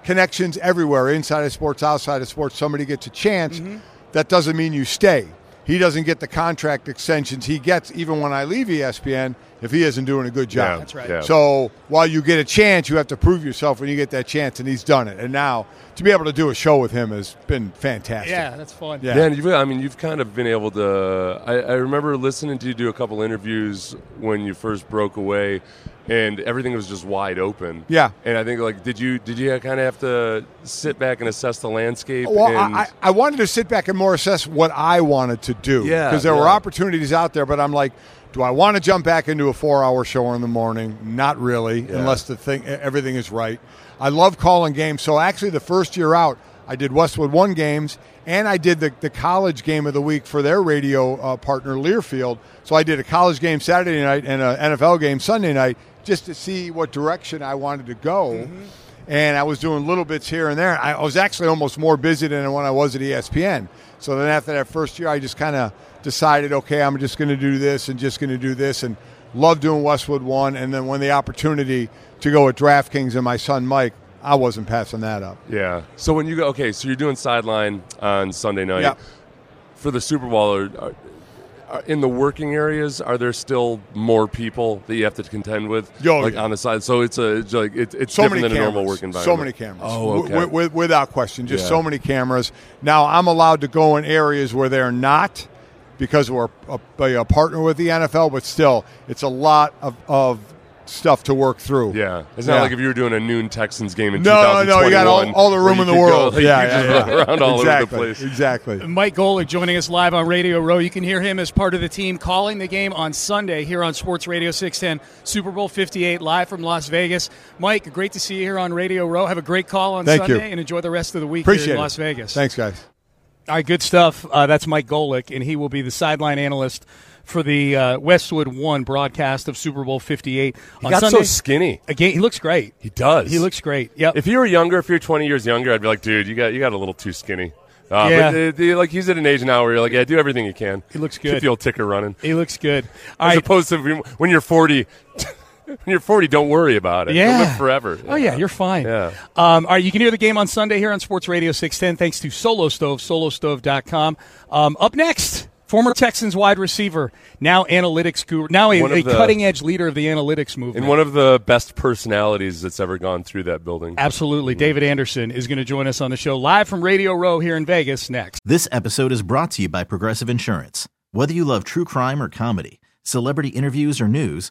connections everywhere, inside of sports, outside of sports. Somebody gets a chance. Mm-hmm. That doesn't mean you stay. He doesn't get the contract extensions he gets even when I leave ESPN. If he isn't doing a good job. Yeah, That's right. yeah. So while you get a chance, you have to prove yourself when you get that chance, and he's done it. And now to be able to do a show with him has been fantastic. Yeah, that's fun. Yeah. Yeah, and you've, I mean, you've kind of been able to. I, I remember listening to you do a couple interviews when you first broke away, and everything was just wide open. Yeah. and I think like, did you did you kind of have to sit back and assess the landscape? Well, and, I, I I wanted to sit back and more assess what I wanted to do. Yeah, Because there were opportunities out there, but I'm like, do I want to jump back into a four hour show in the morning? Not really, Yeah. unless the thing everything is right. I love calling games. So actually, the first year out, I did Westwood One games, and I did the, the college game of the week for their radio uh, partner Learfield. So I did a college game Saturday night and an NFL game Sunday night just to see what direction I wanted to go and I was doing little bits here and there. I was actually almost more busy than when I was at ESPN. So then after that first year, I just kind of decided, okay, I'm just going to do this and just going to do this, and love doing Westwood One. And then when the opportunity to go with DraftKings and my son Mike, I wasn't passing that up. Yeah. So when you go, okay, so you're doing sideline on Sunday night Yeah. for the Super Bowl. Are, are, are- in the working areas, are there still more people that you have to contend with, Yo, like yeah. on the side? So it's a it's like it, it's so different than cameras. a normal work environment. So many cameras. Oh, okay. wi- wi- without question, just Yeah. so many cameras. Now I'm allowed to go in areas where they're not because we're uh, a, a uh, partner with the NFL, but still, it's a lot of, of stuff to work through. yeah, it's not Yeah. like if you were doing a noon Texans game in No, no, you got all, all the room in the could go, world. like, yeah, you yeah, just yeah. run around all exactly, over the place. Exactly. Mike Golic joining us live on Radio Row. You can hear him as part of the team calling the game on Sunday here on Sports Radio 610, Super Bowl 58, live from Las Vegas. Mike, great to see you here on Radio Row. Have a great call on Thank you. Sunday and enjoy the rest of the week here Appreciate in it. Las Vegas. Thanks, guys. All right, good stuff. Uh, that's Mike Golic, and he will be the sideline analyst for the uh, Westwood One broadcast of Super Bowl 58 He on got Sunday. so skinny. Again, he looks great. He does. He looks great. Yeah. If you were younger, if you're 20 years younger, I'd be like, dude, you got you got a little too skinny. Uh, Yeah. But uh, the- like he's at an age now where you're like, yeah, do everything you can. He looks good. Keep the old ticker running. He looks good. As right. opposed to when you're 40, when you're 40, don't worry about it. You'll Yeah. live forever. Oh yeah, you're fine. Yeah. Um, all right, you can hear the game on Sunday here on Sports Radio 610. Thanks to Solo Stove, solostove.com. Um, up next, former Texans wide receiver, now analytics guru, now a, a cutting edge leader of the analytics movement. And one of the best personalities that's ever gone through that building. Absolutely, David Anderson is going to join us on the show live from Radio Row here in Vegas. Next. This episode is brought to you by Progressive Insurance. Whether you love true crime or comedy, celebrity interviews or news,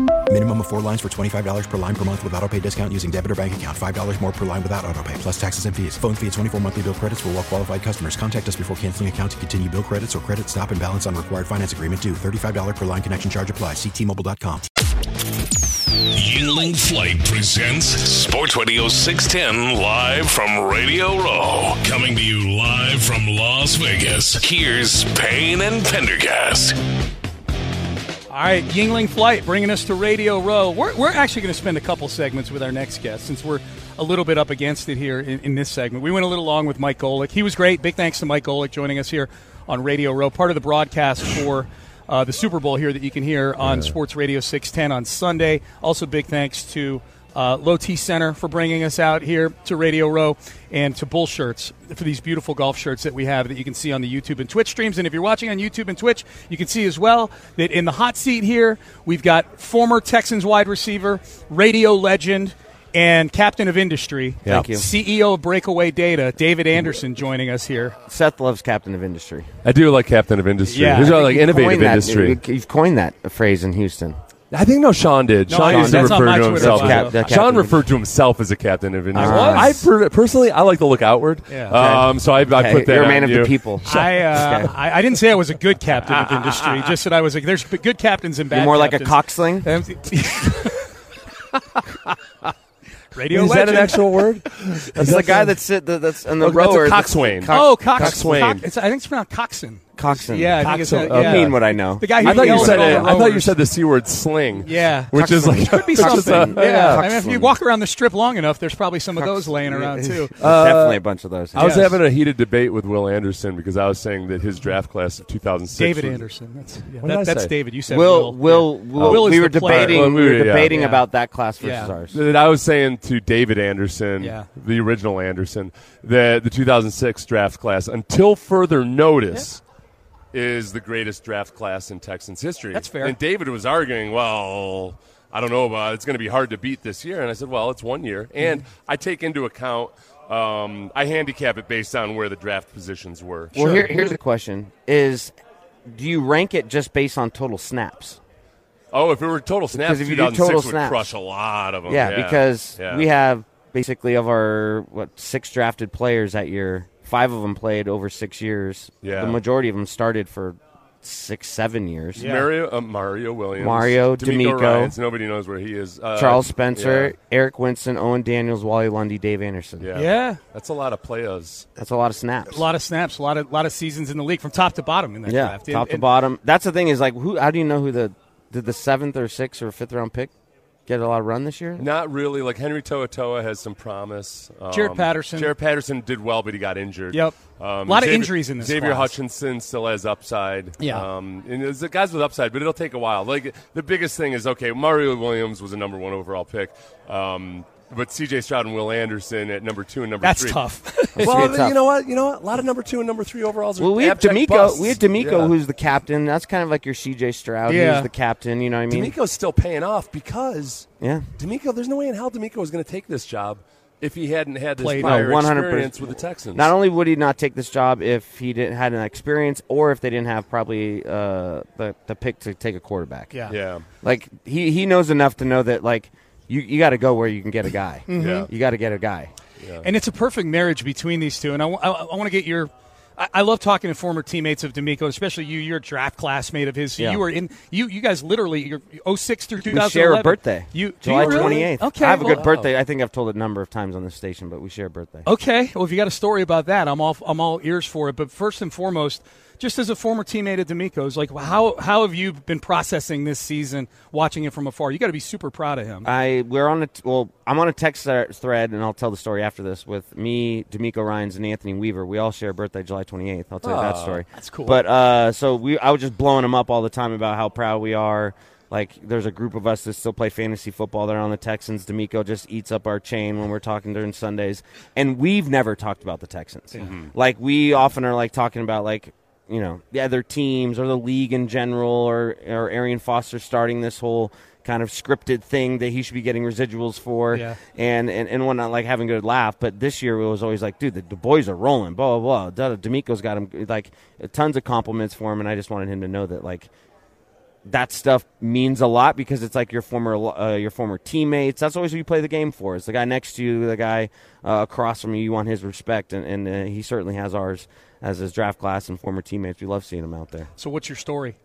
Minimum of four lines for $25 per line per month with auto pay discount using debit or bank account. $5 more per line without auto pay, plus taxes and fees. Phone fee at 24 monthly bill credits for all well qualified customers. Contact us before canceling account to continue bill credits or credit stop and balance on required finance agreement due. $35 per line connection charge apply. Ctmobile.com. Yuengling Flight presents Sports Radio 610 live from Radio Row. Coming to you live from Las Vegas. Here's Payne and Pendergast. All right, Yuengling Flight bringing us to Radio Row. We're, we're actually going to spend a couple segments with our next guest since we're a little bit up against it here in, in this segment. We went a little long with Mike Golic. He was great. Big thanks to Mike Golic joining us here on Radio Row, part of the broadcast for uh, the Super Bowl here that you can hear on Sports Radio 610 on Sunday. Also, big thanks to uh, Low T Center for bringing us out here to Radio Row and to Bull Shirts for these beautiful golf shirts that we have that you can see on the YouTube and Twitch streams. And if you're watching on YouTube and Twitch, you can see as well that in the hot seat here, we've got former Texans wide receiver, radio legend, and captain of industry, Thank you. CEO of Breakaway Data, David Anderson, joining us here. Seth loves captain of industry. I do like captain of industry. Yeah. He's I like innovative coined that- industry. You've coined that phrase in Houston. I think no, Sean did. No, Sean I- used to that's on refer my to Twitter himself. bio. as- Cap- Sean captain. referred to himself as a captain of industry. was. I per- personally, I like to look outward. Yeah. Um, so I, I Okay, put that. You're a on man of you. the people. I, uh, Okay. I I didn't say I was a good captain of industry. Just that I was like, there's good captains and bad. You're more like a captains. cocksling. Um, Radio Is that an legend. actual word? That's the guy that's sit, that's in the Oh, that's a rower. coxswain. oh, Cox, Coxswain. Cox- it's, I think it's pronounced Coxon. Coxon. Yeah, I think it's Coxon. a, yeah. I mean what I know. The guy who I thought you yells said at it. the I thought you rowers. said the c word sling. Yeah, which is like could be something. uh, yeah, I mean, if you Coxswain. walk around the strip long enough, there's probably some of those laying around too. There's definitely a bunch of those. I was Yes. having a heated debate with Will Anderson because I was saying that his draft class of 2006. David was- Anderson. That's yeah, What did I that, that's say? David. You said Will, Will. Will, Yeah. Will, Will is we were the player. debating. Well, we were yeah. debating Yeah. about that class versus Yeah. ours. That I was saying to David Anderson, Yeah. the original Anderson, that the 2006 draft class, until further notice, is the greatest draft class in Texans history. That's fair. And David was arguing, well, I don't know about it's going to be hard to beat this year. And I said, well, it's one year. And I take into account, um, I handicap it based on where the draft positions were. Well, here, here's the question: Is do you rank it just based on total snaps? Oh, if it were total snaps, Because if you do 2006 total would snaps- crush a lot of them. Yeah, because Yeah. we have basically of our what six drafted players that year, five of them played over six years. Yeah. the majority of them started for six, seven years. Mario, uh, Mario Williams, Mario, DeMeco DeMeco. Ryans, nobody knows where he is. Uh, Charles Spencer, yeah. Eric Winston, Owen Daniels, Wali Lundy, Dave Anderson. Yeah. Yeah. that's a lot of players. That's a lot of snaps. A lot of snaps, a lot of lot of seasons in the league from top to bottom in that yeah, draft. top And- to and bottom. That's the thing is like, who? How do you know who the did the seventh or sixth or fifth round pick get a lot of run this year? Not really. Like Henry To'oTo'o has some promise. Um, Jarrett Patterson. Jarrett Patterson did well, but he got injured. Yep. Um, A lot of Xavier- injuries in this Xavier class. Hutchinson still has upside. Yeah. Um, and there's the guys with upside, but it'll take a while. Like the biggest thing is okay. Mario Williams was a number one overall pick. Um, but C.J. Stroud and Will Anderson at number two and number That's three. tough. That's well, gonna tough. you know what? You know what? A lot of number two and number three overalls are Well, we have abject DeMeco. busts. We have DeMeco, Yeah. who's the captain. That's kind of like your CJ Stroud. Yeah. He's the captain. You know what I mean? DeMeco's still paying off because Yeah. DeMeco. There's no way in hell DeMeco was going to take this job if he hadn't had this Played. prior No, 100%. experience with the Texans. Not only would he not take this job if he didn't had an experience, or if they didn't have probably uh, the the pick to take a quarterback. Yeah. yeah. Like he he knows enough to know that like you you got to go where you can get a guy. Yeah. Mm-hmm. You got to get a guy. And it's a perfect marriage between these two. And I, I want to get your. I, I love talking to former teammates of DeMeco, especially you. You're a draft classmate of his. So Yeah. you were in. You you guys literally. You're 06 through 2011. We share a birthday. You July you really? twenty eighth. Okay, I have a good birthday. I think I've told it a number of times on this station, but we share a birthday. Okay. Well, if you got a story about that, I'm all I'm all ears for it. But first and foremost, just as a former teammate of DeMeco's, like how how have you been processing this season, watching it from afar? You got to be super proud of him. I we're on a t- well. I'm on a text thread, and I'll tell the story after this with me, DeMeco Ryans, and Anthony Weaver. We all share a birthday, July 28th. I'll tell you that story. that's cool. But uh, so we, I was just blowing him up all the time about how proud we are. Like, there's a group of us that still play fantasy football. They're on the Texans. DeMeco just eats up our chain when we're talking during Sundays, and we've never talked about the Texans. Like, we often are like talking about like you know the other teams or the league in general, or or Arian Foster starting this whole kind of scripted thing that he should be getting residuals for Yeah. and, and and whatnot, like having a good laugh. But this year it was always like, dude, the, the boys are rolling, blah blah blah. Da- DeMeco's got him like tons of compliments for him, and I just wanted him to know that like that stuff means a lot because it's like your former uh, your former teammates. That's always who you play the game for. It's the guy next to you, the guy uh, across from you. You want his respect, and, and uh, he certainly has ours as his draft class and former teammates. We love seeing him out there. So what's your story?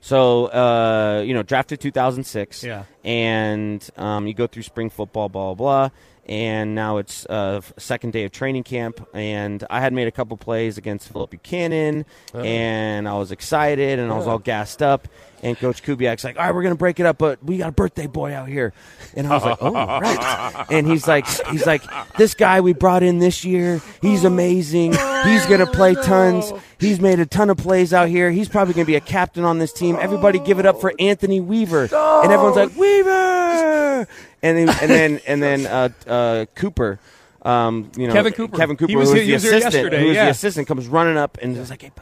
So, uh, you know, drafted 2006. Yeah. And um, you go through spring football, blah, blah, blah. And now it's uh, second day of training camp. And I had made a couple plays against Phillip Buchanan. Oh. And I was excited and I was all gassed up. And Coach Kubiak's like, all right, we're going to break it up, but we got a birthday boy out here. And I was like, oh, right. And he's like, he's like, this guy we brought in this year, he's amazing. He's going to play tons. He's made a ton of plays out here. He's probably going to be a captain on this team. Everybody give it up for Anthony Weaver. And everyone's like, Weaver! And then, and then, and then uh, uh, Cooper. Um, you know, Kevin Cooper. Kevin Cooper, He was who here- he was the assistant, yesterday, who was yeah. the assistant, comes running up and is like, hey,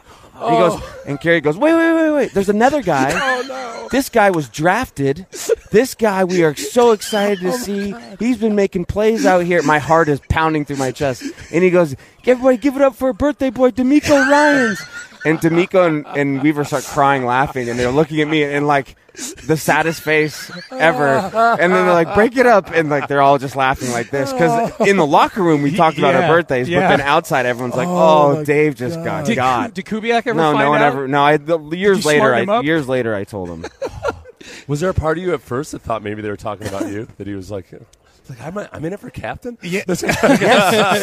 and he goes, oh. and Kerry goes, wait, wait, wait, wait. There's another guy. Oh no! This guy was drafted. This guy we are so excited to oh, see. He's been making plays out here. My heart is pounding through my chest. And he goes, everybody give it up for a birthday boy, DeMeco Ryans. And DeMeco and, and Weaver start crying, laughing, and they're looking at me and like the saddest face ever. And then they're like, break it up. And like they're all just laughing like this. Because in the locker room, we talked about Yeah, our birthdays, yeah. but then outside, everyone's like, oh, oh Dave just got Did, got. did Kubiak ever No, find no one out? ever. No, I the, years later. I, years later, I told him. Was there a part of you at first that thought maybe they were talking about you? That he was like, Like I'm, a, I'm in it for captain. Yeah, yes, Seth.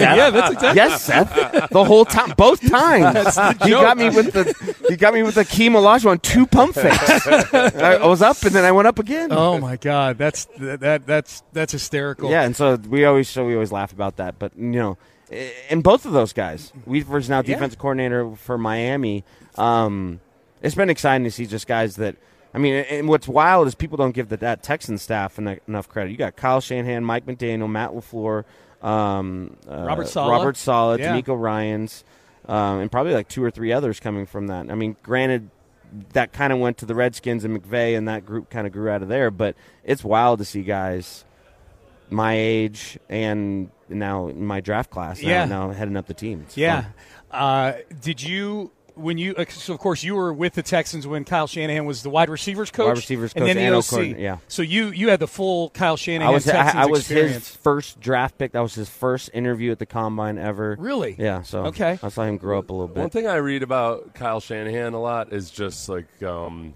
yeah, that's exactly. Yes, Seth. The whole time, both times. That's He got me with the he got me with the key Olajuwon two pump fakes. I, I was up and then I went up again. Oh my God, that's that, that that's that's hysterical. Yeah, and so we always so we always laugh about that. But you know, i- and both of those guys, Weaver's now Yeah. defensive coordinator for Miami. Um, it's been exciting to see just guys that. I mean, and what's wild is people don't give the, that Texan staff enough, credit. You got Kyle Shanahan, Mike McDaniel, Matt Lafleur, um, uh, Robert Saleh. Robert Saleh, Yeah. DeMeco Ryans, um, and probably like two or three others coming from that. I mean, granted, that kind of went to the Redskins and McVay, and that group kind of grew out of there. But it's wild to see guys my age and now in my draft class. Now, Yeah. now heading up the team. It's Yeah. Uh, did you when you? uh, So of course you were with the Texans when Kyle Shanahan was the wide receivers coach, Wide receivers and then the and OC. coordinator, yeah. So you you had the full Kyle Shanahan I was I, Texans I was experience. his first draft pick. That was his first interview at the combine ever. Really? Yeah. So Okay. I saw him grow up a little bit. One thing I read about Kyle Shanahan a lot is just like um,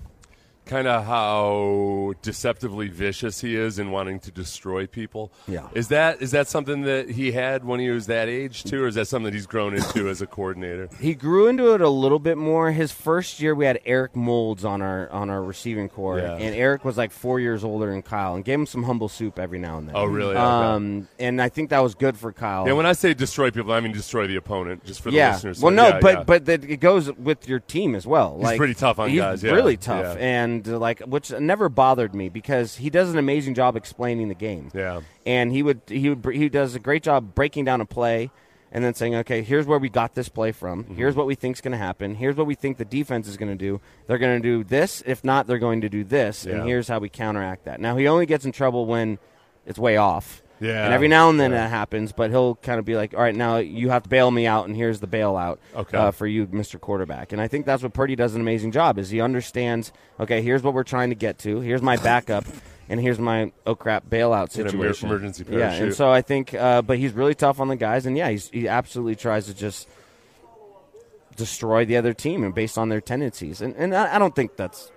kind of how deceptively vicious he is in wanting to destroy people. Yeah. Is that is that something that he had when he was that age too, or is that something that he's grown into as a coordinator? He grew into it a little bit more. His first year, we had Eric Moulds on our on our receiving corps, Yeah. and Eric was like four years older than Kyle, and gave him some humble soup every now and then. Oh, really? Okay. Um, and I think that was good for Kyle. Yeah, when I say destroy people, I mean destroy the opponent. Just for the listeners. yeah. listeners. Well, So, no, yeah, but but that it goes with your team as well. He's like pretty tough on he's guys, yeah. really tough, Yeah. And like which never bothered me because he does an amazing job explaining the game. Yeah. and he would he would he does a great job breaking down a play. And then saying, okay, here's where we got this play from. Mm-hmm. Here's what we think's going to happen. Here's what we think the defense is going to do. They're going to do this. If not, they're going to do this. Yeah. And here's how we counteract that. Now he only gets in trouble when it's way off. Yeah. And every now and then that happens, but he'll kind of be like, all right, now you have to bail me out, and here's the bailout Okay. uh, for you, Mr. Quarterback. And I think that's what Purdy does an amazing job is he understands, okay, here's what we're trying to get to. Here's my backup. And here's my oh crap bailout situation. emergency yeah, and so I think, uh, but he's really tough on the guys, and yeah, he's, he absolutely tries to just destroy the other team and based on their tendencies. And and I, I don't think that's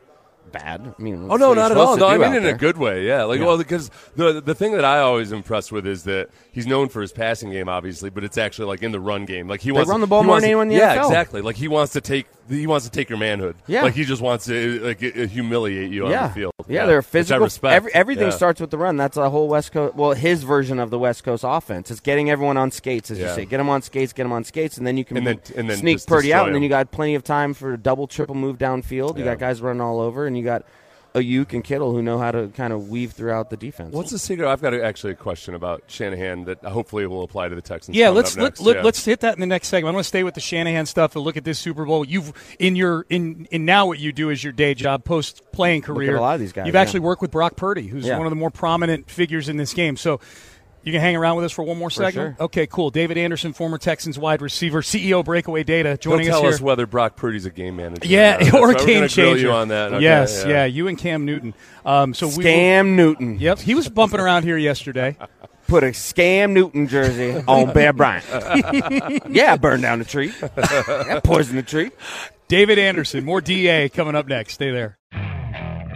bad. I mean, Oh no, not at all. No, I mean in there. a good way. Yeah, like Yeah. well, because the the thing that I always impressed with is that he's known for his passing game, obviously, but it's actually like in the run game. Like he They wants run the ball more wants than anyone Yeah, NFL. exactly. Like he wants to take he wants to take your manhood. Yeah. like he just wants to like uh, humiliate you yeah. on the field. Yeah, they're which I physical. respect. Every, everything Yeah. starts with the run. That's a whole West Coast. Well, his version of the West Coast offense. is getting everyone on skates, as you say. Get them on skates, get them on skates, and then you can And then- and then sneak Purdy out, and then you got plenty of time for a double, triple move downfield. You Yeah. got guys running all over, and you got Aiyuk and Kittle who know how to kind of weave throughout the defense. What's the secret? I've got a, actually a question about Shanahan that hopefully will apply to the Texans. Yeah, let's up let, next. let, Yeah. let's hit that in the next segment. I want to stay with the Shanahan stuff and look at this Super Bowl. You've in your in in now what you do is your day job, post playing Look at career. a lot of these guys, You've yeah. actually worked with Brock Purdy, who's Yeah. one of the more prominent figures in this game. So. You can hang around with us for one more For segment. sure. Okay, cool. David Anderson, former Texans wide receiver, CEO Breakaway Data, He'll joining tell us us whether Brock Purdy's a game manager. Yeah, not. or a That's why we're game grill changer. you on that. Okay, yes, yeah. yeah. you and Cam Newton. Um, so we Scam Newton. Yep, he was bumping around here yesterday. Put a Scam Newton jersey on Bear Bryant. yeah, burn down the tree. yeah, poison the tree. David Anderson, more DA coming up next. Stay there.